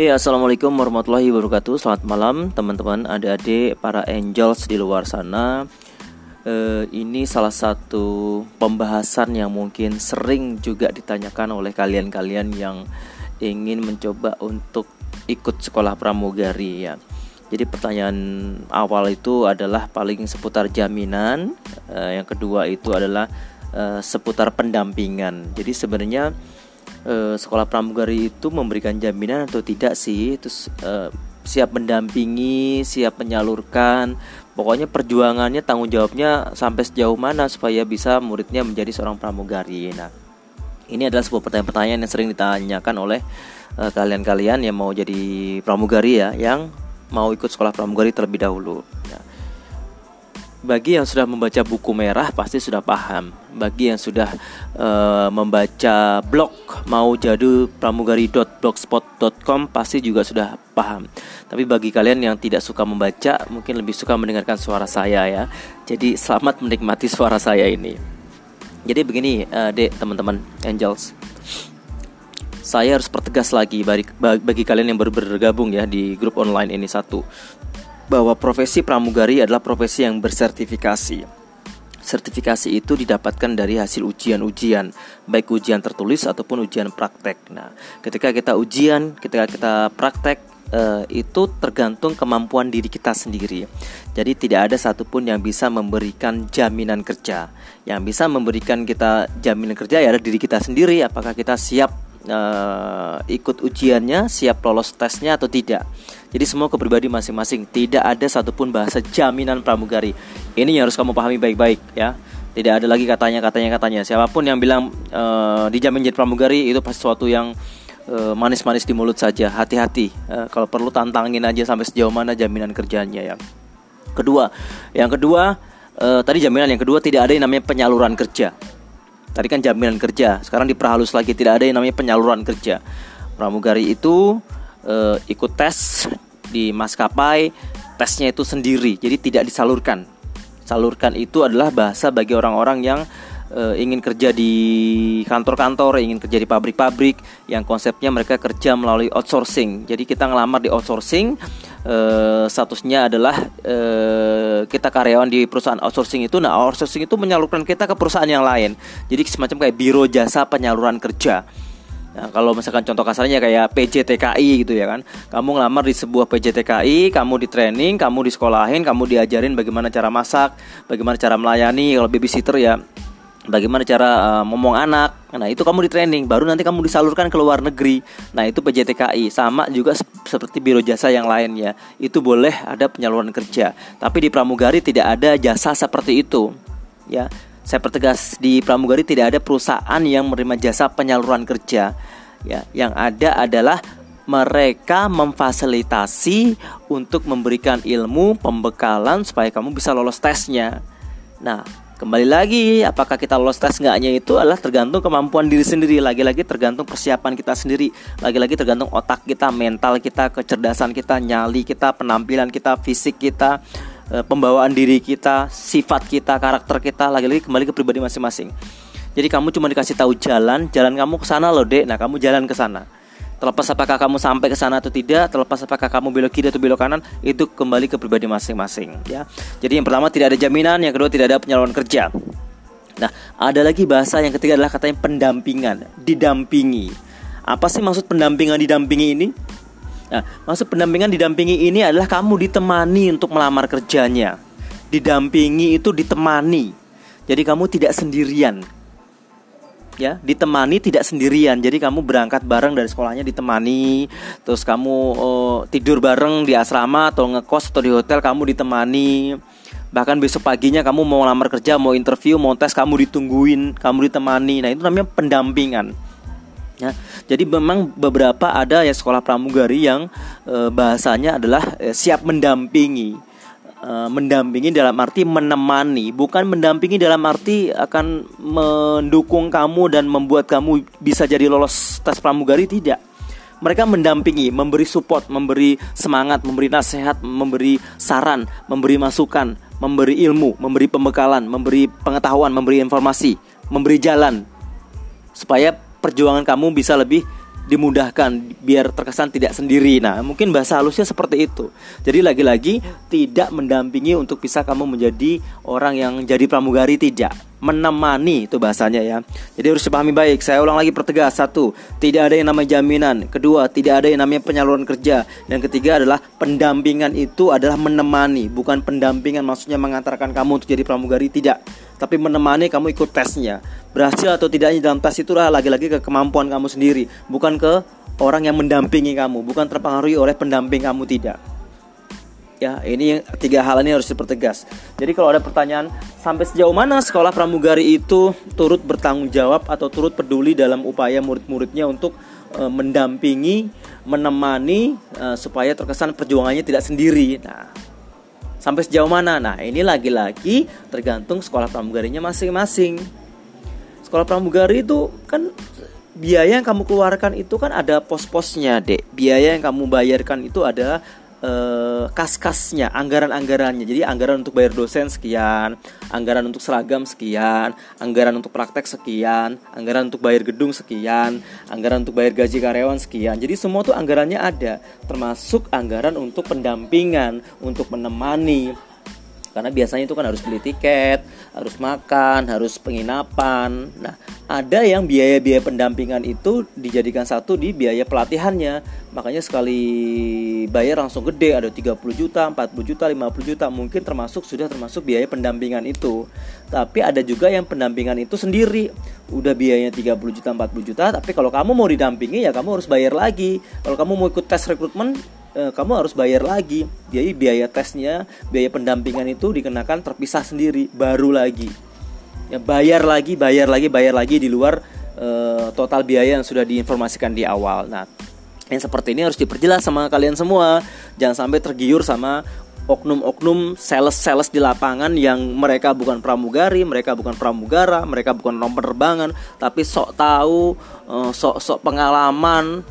Ya, Assalamualaikum warahmatullahi wabarakatuh. Selamat malam teman-teman, adik-adik, para angels di luar sana. Uh, Ini salah satu pembahasan yang mungkin sering juga ditanyakan oleh kalian-kalian yang ingin mencoba untuk ikut sekolah pramugari ya. Jadi pertanyaan awal itu adalah paling seputar jaminan, uh, yang kedua itu adalah uh, seputar pendampingan. Jadi sebenarnya uh, sekolah pramugari itu memberikan jaminan atau tidak sih? Terus uh, siap mendampingi, siap menyalurkan. Pokoknya perjuangannya tanggung jawabnya sampai sejauh mana supaya bisa muridnya menjadi seorang pramugari. Nah, ini adalah sebuah pertanyaan-pertanyaan yang sering ditanyakan oleh kalian-kalian uh, yang mau jadi pramugari ya, yang mau ikut sekolah pramugari terlebih dahulu. Ya. Bagi yang sudah membaca buku merah pasti sudah paham. Bagi yang sudah uh, membaca blog mau jadi pramugari.blogspot.com pasti juga sudah paham. Tapi bagi kalian yang tidak suka membaca, mungkin lebih suka mendengarkan suara saya ya. Jadi selamat menikmati suara saya ini. Jadi begini, uh, dek teman-teman angels saya harus pertegas lagi bagi, bagi kalian yang baru bergabung ya di grup online ini satu bahwa profesi pramugari adalah profesi yang bersertifikasi. Sertifikasi itu didapatkan dari hasil ujian-ujian, baik ujian tertulis ataupun ujian praktek. Nah, ketika kita ujian, ketika kita praktek, eh, itu tergantung kemampuan diri kita sendiri. Jadi tidak ada satupun yang bisa memberikan jaminan kerja. Yang bisa memberikan kita jaminan kerja ya adalah diri kita sendiri. Apakah kita siap uh, ikut ujiannya, siap lolos tesnya atau tidak. Jadi semua kepribadi masing-masing, tidak ada satupun bahasa jaminan pramugari. Ini yang harus kamu pahami baik-baik ya. Tidak ada lagi katanya katanya katanya. Siapa pun yang bilang uh, dijamin jadi pramugari itu pasti sesuatu yang eh, manis-manis di mulut saja. Hati-hati. Uh, kalau perlu tantangin aja sampai sejauh mana jaminan kerjanya ya. Kedua, yang kedua uh, tadi jaminan yang kedua tidak ada yang namanya penyaluran kerja. Tadi kan jaminan kerja, sekarang diperhalus lagi tidak ada yang namanya penyaluran kerja. Pramugari itu e, ikut tes di maskapai, tesnya itu sendiri, jadi tidak disalurkan. Salurkan itu adalah bahasa bagi orang-orang yang e, ingin kerja di kantor-kantor, ingin kerja di pabrik-pabrik yang konsepnya mereka kerja melalui outsourcing. Jadi kita ngelamar di outsourcing uh, statusnya adalah uh, kita karyawan di perusahaan outsourcing itu. Nah outsourcing itu menyalurkan kita ke perusahaan yang lain. Jadi semacam kayak biro jasa penyaluran kerja. Nah, kalau misalkan contoh kasarnya kayak PJTKI gitu ya kan. Kamu ngelamar di sebuah PJTKI, kamu di training, kamu di sekolahin, kamu diajarin bagaimana cara masak, bagaimana cara melayani kalau babysitter ya bagaimana cara uh, ngomong anak. Nah, itu kamu di training, baru nanti kamu disalurkan ke luar negeri. Nah, itu PJTKI. Sama juga se seperti biro jasa yang lainnya. Itu boleh ada penyaluran kerja. Tapi di pramugari tidak ada jasa seperti itu. Ya. Saya pertegas di pramugari tidak ada perusahaan yang menerima jasa penyaluran kerja. Ya, yang ada adalah mereka memfasilitasi untuk memberikan ilmu, pembekalan supaya kamu bisa lolos tesnya. Nah, Kembali lagi, apakah kita lolos tes enggaknya itu adalah tergantung kemampuan diri sendiri. Lagi-lagi tergantung persiapan kita sendiri. Lagi-lagi tergantung otak kita, mental kita, kecerdasan kita, nyali kita, penampilan kita, fisik kita, eh, pembawaan diri kita, sifat kita, karakter kita. Lagi-lagi kembali ke pribadi masing-masing. Jadi kamu cuma dikasih tahu jalan, jalan kamu ke sana loh, Dek. Nah, kamu jalan ke sana terlepas apakah kamu sampai ke sana atau tidak, terlepas apakah kamu belok kiri atau belok kanan, itu kembali ke pribadi masing-masing ya. Jadi yang pertama tidak ada jaminan, yang kedua tidak ada penyaluran kerja. Nah, ada lagi bahasa yang ketiga adalah katanya pendampingan, didampingi. Apa sih maksud pendampingan didampingi ini? Nah, maksud pendampingan didampingi ini adalah kamu ditemani untuk melamar kerjanya. Didampingi itu ditemani. Jadi kamu tidak sendirian ya ditemani tidak sendirian. Jadi kamu berangkat bareng dari sekolahnya ditemani terus kamu uh, tidur bareng di asrama atau ngekos atau di hotel kamu ditemani. Bahkan besok paginya kamu mau lamar kerja mau interview mau tes kamu ditungguin kamu ditemani. Nah itu namanya pendampingan ya. Jadi memang beberapa ada ya sekolah pramugari yang e, bahasanya adalah e, siap mendampingi mendampingi dalam arti menemani, bukan mendampingi dalam arti akan mendukung kamu dan membuat kamu bisa jadi lolos tes pramugari tidak. Mereka mendampingi, memberi support, memberi semangat, memberi nasihat, memberi saran, memberi masukan, memberi ilmu, memberi pembekalan, memberi pengetahuan, memberi informasi, memberi jalan supaya perjuangan kamu bisa lebih dimudahkan biar terkesan tidak sendiri. Nah, mungkin bahasa halusnya seperti itu. Jadi lagi-lagi tidak mendampingi untuk bisa kamu menjadi orang yang jadi pramugari tidak menemani itu bahasanya ya. Jadi harus dipahami baik. Saya ulang lagi pertegas. Satu, tidak ada yang namanya jaminan. Kedua, tidak ada yang namanya penyaluran kerja. Dan ketiga adalah pendampingan itu adalah menemani, bukan pendampingan maksudnya mengantarkan kamu untuk jadi pramugari tidak. Tapi menemani kamu ikut tesnya. Berhasil atau tidaknya dalam tes itulah lagi-lagi ke kemampuan kamu sendiri, bukan ke orang yang mendampingi kamu, bukan terpengaruhi oleh pendamping kamu tidak ya ini tiga hal ini harus dipertegas. Jadi kalau ada pertanyaan sampai sejauh mana sekolah pramugari itu turut bertanggung jawab atau turut peduli dalam upaya murid-muridnya untuk e, mendampingi menemani e, supaya terkesan perjuangannya tidak sendiri? Nah sampai sejauh mana? Nah ini lagi-lagi tergantung sekolah pramugarinya masing-masing. Sekolah pramugari itu kan biaya yang kamu keluarkan itu kan ada pos-posnya dek. Biaya yang kamu bayarkan itu ada uh, kas-kasnya, anggaran-anggarannya. Jadi anggaran untuk bayar dosen sekian, anggaran untuk seragam sekian, anggaran untuk praktek sekian, anggaran untuk bayar gedung sekian, anggaran untuk bayar gaji karyawan sekian. Jadi semua tuh anggarannya ada, termasuk anggaran untuk pendampingan, untuk menemani, karena biasanya itu kan harus beli tiket, harus makan, harus penginapan. Nah, ada yang biaya-biaya pendampingan itu dijadikan satu di biaya pelatihannya. Makanya sekali bayar langsung gede, ada 30 juta, 40 juta, 50 juta, mungkin termasuk sudah termasuk biaya pendampingan itu. Tapi ada juga yang pendampingan itu sendiri. Udah biayanya 30 juta, 40 juta, tapi kalau kamu mau didampingi ya kamu harus bayar lagi. Kalau kamu mau ikut tes rekrutmen Eh, kamu harus bayar lagi. Jadi biaya tesnya, biaya pendampingan itu dikenakan terpisah sendiri, baru lagi. Ya bayar lagi, bayar lagi, bayar lagi di luar uh, total biaya yang sudah diinformasikan di awal. Nah, yang seperti ini harus diperjelas sama kalian semua. Jangan sampai tergiur sama oknum-oknum sales-sales di lapangan yang mereka bukan pramugari, mereka bukan pramugara, mereka bukan nomor penerbangan, tapi sok tahu, eh, sok-sok pengalaman,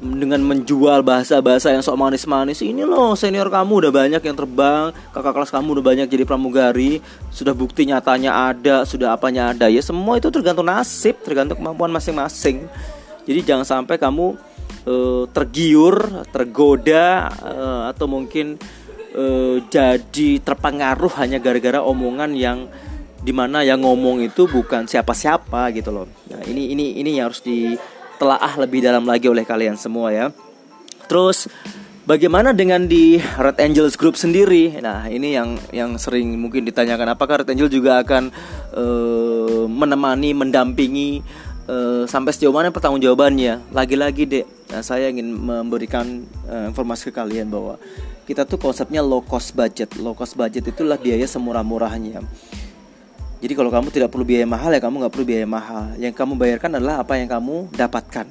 dengan menjual bahasa-bahasa yang sok manis-manis ini loh senior kamu udah banyak yang terbang kakak kelas kamu udah banyak jadi pramugari sudah bukti nyatanya ada sudah apanya ada. Ya semua itu tergantung nasib tergantung kemampuan masing-masing. Jadi jangan sampai kamu uh, tergiur tergoda uh, atau mungkin uh, jadi terpengaruh hanya gara-gara omongan yang di mana yang ngomong itu bukan siapa-siapa gitu loh. Nah ini ini ini yang harus di telaah lebih dalam lagi oleh kalian semua ya. Terus bagaimana dengan di Red Angels Group sendiri? Nah, ini yang yang sering mungkin ditanyakan apakah Red Angel juga akan uh, menemani, mendampingi uh, sampai sejauh mana pertanggungjawabannya? Lagi-lagi, Dek, nah, saya ingin memberikan uh, informasi ke kalian bahwa kita tuh konsepnya low cost budget. Low cost budget itulah biaya semurah-murahnya. Jadi kalau kamu tidak perlu biaya mahal ya kamu nggak perlu biaya mahal. Yang kamu bayarkan adalah apa yang kamu dapatkan.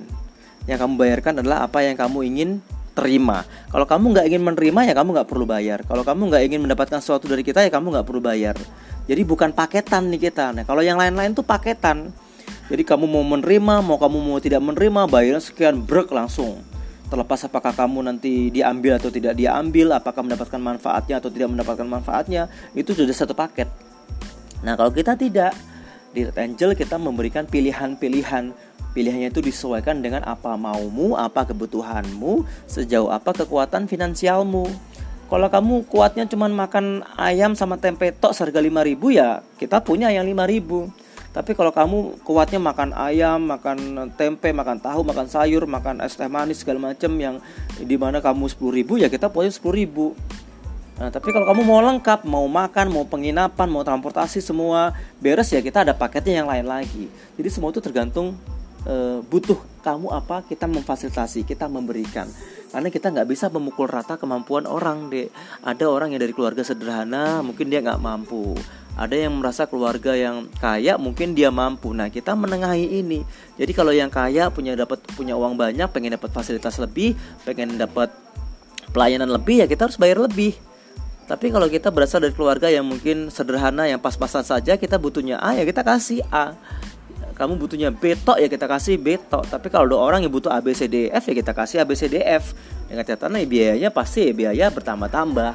Yang kamu bayarkan adalah apa yang kamu ingin terima. Kalau kamu nggak ingin menerima ya kamu nggak perlu bayar. Kalau kamu nggak ingin mendapatkan sesuatu dari kita ya kamu nggak perlu bayar. Jadi bukan paketan nih kita. Nah kalau yang lain-lain tuh paketan. Jadi kamu mau menerima, mau kamu mau tidak menerima, bayar sekian brek langsung. Terlepas apakah kamu nanti diambil atau tidak diambil, apakah mendapatkan manfaatnya atau tidak mendapatkan manfaatnya, itu sudah satu paket. Nah, kalau kita tidak di Red Angel kita memberikan pilihan-pilihan. Pilihannya itu disesuaikan dengan apa maumu, apa kebutuhanmu, sejauh apa kekuatan finansialmu. Kalau kamu kuatnya cuma makan ayam sama tempe tok seharga 5000 ya kita punya yang 5000. Tapi kalau kamu kuatnya makan ayam, makan tempe, makan tahu, makan sayur, makan es teh manis segala macam yang di mana kamu 10.000 ya kita punya 10.000 Nah, tapi kalau kamu mau lengkap, mau makan, mau penginapan, mau transportasi semua beres ya kita ada paketnya yang lain lagi. Jadi semua itu tergantung e, butuh kamu apa kita memfasilitasi, kita memberikan. Karena kita nggak bisa memukul rata kemampuan orang deh. Ada orang yang dari keluarga sederhana, mungkin dia nggak mampu. Ada yang merasa keluarga yang kaya, mungkin dia mampu. Nah kita menengahi ini. Jadi kalau yang kaya punya dapat punya uang banyak, pengen dapat fasilitas lebih, pengen dapat pelayanan lebih ya kita harus bayar lebih tapi kalau kita berasal dari keluarga yang mungkin sederhana, yang pas-pasan saja, kita butuhnya A ya kita kasih A. Kamu butuhnya B tok ya kita kasih B tok. Tapi kalau ada orang yang butuh A B C D F ya kita kasih A B C D F. Dengan catatan nih biayanya pasti biaya bertambah-tambah.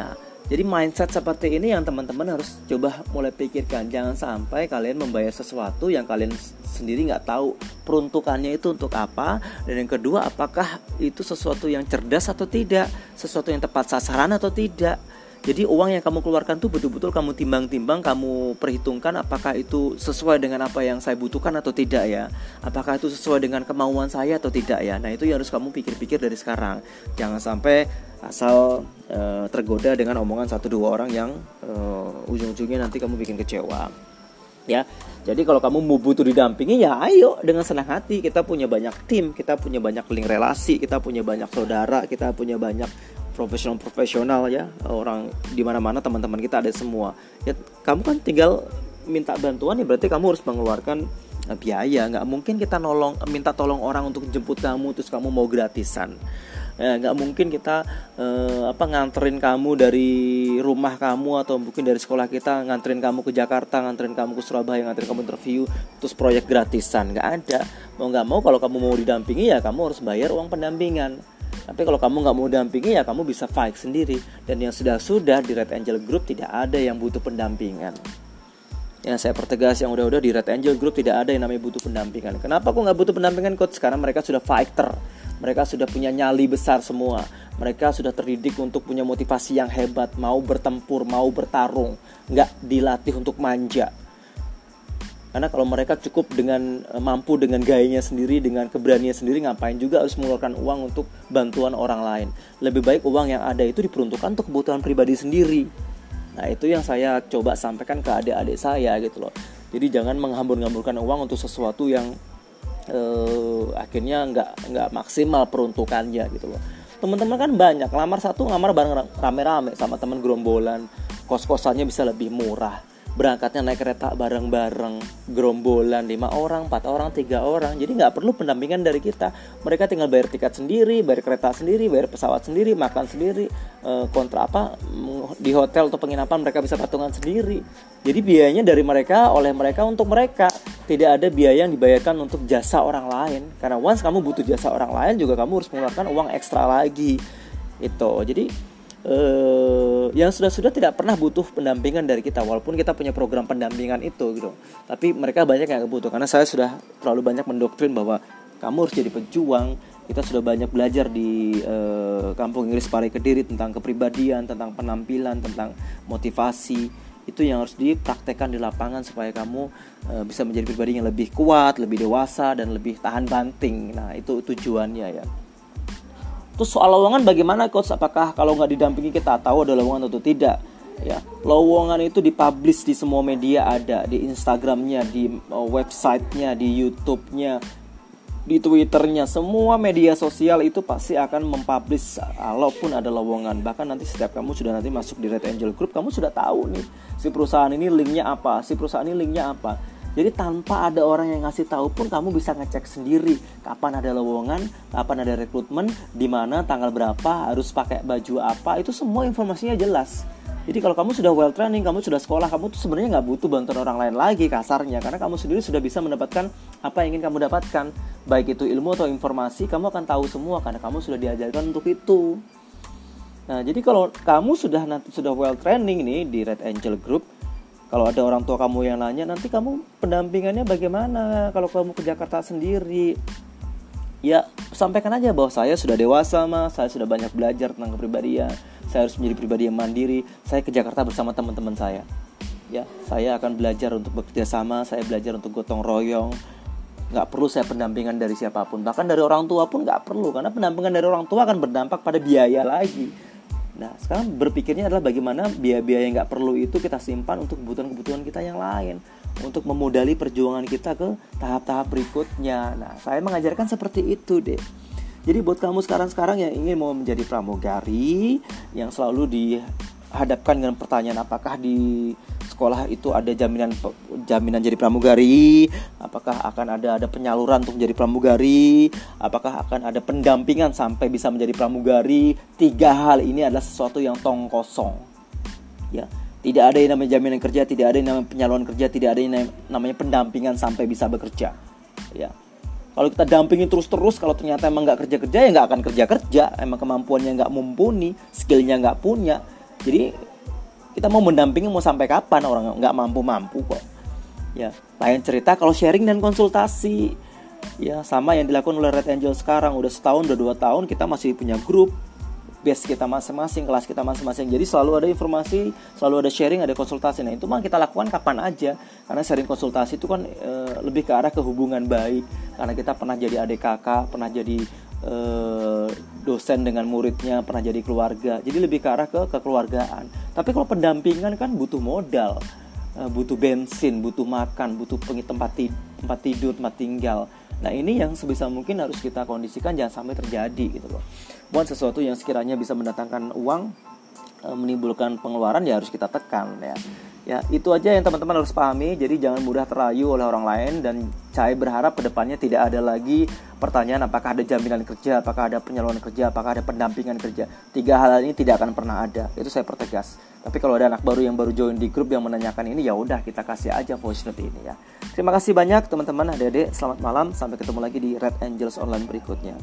Nah, Jadi mindset seperti ini yang teman-teman harus coba mulai pikirkan. Jangan sampai kalian membayar sesuatu yang kalian sendiri nggak tahu peruntukannya itu untuk apa. Dan yang kedua, apakah itu sesuatu yang cerdas atau tidak, sesuatu yang tepat sasaran atau tidak. Jadi uang yang kamu keluarkan tuh betul-betul kamu timbang-timbang, kamu perhitungkan apakah itu sesuai dengan apa yang saya butuhkan atau tidak ya. Apakah itu sesuai dengan kemauan saya atau tidak ya. Nah, itu yang harus kamu pikir-pikir dari sekarang. Jangan sampai asal e, tergoda dengan omongan satu dua orang yang e, ujung-ujungnya nanti kamu bikin kecewa. Ya. Jadi kalau kamu mau butuh didampingi ya ayo dengan senang hati. Kita punya banyak tim, kita punya banyak link relasi, kita punya banyak saudara, kita punya banyak profesional-profesional ya orang di mana-mana teman-teman kita ada semua. Ya kamu kan tinggal minta bantuan ya berarti kamu harus mengeluarkan eh, biaya. Nggak mungkin kita nolong minta tolong orang untuk jemput kamu terus kamu mau gratisan. Ya nggak mungkin kita eh, apa nganterin kamu dari rumah kamu atau mungkin dari sekolah kita nganterin kamu ke Jakarta nganterin kamu ke Surabaya nganterin kamu interview terus proyek gratisan. Nggak ada. Mau nggak mau kalau kamu mau didampingi ya kamu harus bayar uang pendampingan tapi kalau kamu nggak mau dampingi ya kamu bisa fight sendiri. Dan yang sudah-sudah di Red Angel Group tidak ada yang butuh pendampingan. Ya saya pertegas yang udah-udah di Red Angel Group tidak ada yang namanya butuh pendampingan. Kenapa aku nggak butuh pendampingan coach? Karena mereka sudah fighter. Mereka sudah punya nyali besar semua. Mereka sudah terdidik untuk punya motivasi yang hebat, mau bertempur, mau bertarung, nggak dilatih untuk manja karena kalau mereka cukup dengan eh, mampu dengan gayanya sendiri dengan keberanian sendiri ngapain juga harus mengeluarkan uang untuk bantuan orang lain? Lebih baik uang yang ada itu diperuntukkan untuk kebutuhan pribadi sendiri. Nah itu yang saya coba sampaikan ke adik-adik saya gitu loh. Jadi jangan menghambur-hamburkan uang untuk sesuatu yang eh, akhirnya nggak nggak maksimal peruntukannya gitu loh. Teman-teman kan banyak lamar satu lamar bareng rame-rame sama teman gerombolan. Kos-kosannya bisa lebih murah berangkatnya naik kereta bareng-bareng gerombolan lima orang empat orang tiga orang. Jadi nggak perlu pendampingan dari kita. Mereka tinggal bayar tiket sendiri bayar kereta sendiri bayar pesawat sendiri makan sendiri eh, kontra apa di hotel atau penginapan mereka bisa patungan sendiri. Jadi biayanya dari mereka oleh mereka untuk mereka. Tidak ada biaya yang dibayarkan untuk jasa orang lain. Karena once kamu butuh jasa orang lain juga kamu harus mengeluarkan uang ekstra lagi. Itu. Jadi uh, yang sudah-sudah tidak pernah butuh pendampingan dari kita walaupun kita punya program pendampingan itu gitu tapi mereka banyak yang butuh karena saya sudah terlalu banyak mendoktrin bahwa kamu harus jadi pejuang kita sudah banyak belajar di uh, kampung Inggris Pare Kediri tentang kepribadian tentang penampilan tentang motivasi itu yang harus dipraktekkan di lapangan supaya kamu uh, bisa menjadi pribadi yang lebih kuat, lebih dewasa dan lebih tahan banting. Nah, itu tujuannya ya. Terus soal lowongan bagaimana coach? Apakah kalau nggak didampingi kita tahu ada lowongan atau tidak? Ya, lowongan itu dipublish di semua media ada, di Instagramnya, di uh, websitenya, di YouTube-nya, di Twitternya, semua media sosial itu pasti akan mempublish walaupun ada lowongan. Bahkan nanti setiap kamu sudah nanti masuk di Red Angel Group, kamu sudah tahu nih si perusahaan ini linknya apa, si perusahaan ini linknya apa jadi tanpa ada orang yang ngasih tahu pun kamu bisa ngecek sendiri kapan ada lowongan, kapan ada rekrutmen, di mana tanggal berapa, harus pakai baju apa, itu semua informasinya jelas. Jadi kalau kamu sudah well training, kamu sudah sekolah, kamu tuh sebenarnya nggak butuh bantuan orang lain lagi kasarnya, karena kamu sendiri sudah bisa mendapatkan apa yang ingin kamu dapatkan, baik itu ilmu atau informasi, kamu akan tahu semua karena kamu sudah diajarkan untuk itu. Nah, jadi kalau kamu sudah nanti sudah well training nih di Red Angel Group, kalau ada orang tua kamu yang nanya nanti kamu pendampingannya bagaimana? Kalau kamu ke Jakarta sendiri. Ya sampaikan aja bahwa saya sudah dewasa mas saya sudah banyak belajar tentang kepribadian. Saya harus menjadi pribadi yang mandiri. Saya ke Jakarta bersama teman-teman saya. Ya saya akan belajar untuk bekerja sama. Saya belajar untuk gotong royong. Nggak perlu saya pendampingan dari siapa pun. Bahkan dari orang tua pun nggak perlu. Karena pendampingan dari orang tua akan berdampak pada biaya lagi Nah, sekarang berpikirnya adalah bagaimana biaya-biaya yang nggak perlu itu kita simpan untuk kebutuhan-kebutuhan kita yang lain, untuk memodali perjuangan kita ke tahap-tahap berikutnya. Nah, saya mengajarkan seperti itu deh. Jadi buat kamu sekarang-sekarang yang ingin mau menjadi pramugari, yang selalu dihadapkan dengan pertanyaan apakah di sekolah itu ada jaminan jaminan jadi pramugari? Apakah akan ada ada penyaluran untuk menjadi pramugari? Apakah akan ada pendampingan sampai bisa menjadi pramugari? Tiga hal ini adalah sesuatu yang tong kosong. Ya tidak ada yang namanya jaminan kerja tidak ada yang namanya penyaluran kerja tidak ada yang namanya pendampingan sampai bisa bekerja. Ya kalau kita dampingin terus-terus kalau ternyata emang nggak kerja-kerja ya nggak akan kerja-kerja. Emang kemampuannya nggak mumpuni skillnya nggak punya jadi kita mau mendampingi mau sampai kapan orang nggak mampu-mampu kok. Ya lain cerita kalau sharing dan konsultasi. Ya sama yang dilakukan oleh Red Angel sekarang. Udah setahun udah dua tahun kita masih punya grup base kita masing-masing kelas kita masing-masing. Jadi selalu ada informasi selalu ada sharing ada konsultasi. Nah itu mah kita lakukan kapan aja. Karena sharing konsultasi itu kan e, lebih ke arah ke hubungan baik. Karena kita pernah jadi adik kakak pernah jadi e, dosen dengan muridnya pernah jadi keluarga jadi lebih ke arah ke kekeluargaan tapi kalau pendampingan kan butuh modal e, butuh bensin butuh makan butuh tempat tempat tidur tempat tinggal Nah ini yang sebisa mungkin harus kita kondisikan jangan sampai terjadi gitu loh. Buat sesuatu yang sekiranya bisa mendatangkan uang, e, menimbulkan pengeluaran ya harus kita tekan ya. Ya itu aja yang teman-teman harus pahami. Jadi jangan mudah terayu oleh orang lain dan saya berharap ke depannya tidak ada lagi pertanyaan apakah ada jaminan kerja, apakah ada penyaluran kerja, apakah ada pendampingan kerja. Tiga hal ini tidak akan pernah ada. Itu saya pertegas. Tapi kalau ada anak baru yang baru join di grup yang menanyakan ini ya udah kita kasih aja voice note ini ya. Terima kasih banyak teman-teman adik-adik. Selamat malam. Sampai ketemu lagi di Red Angels Online berikutnya.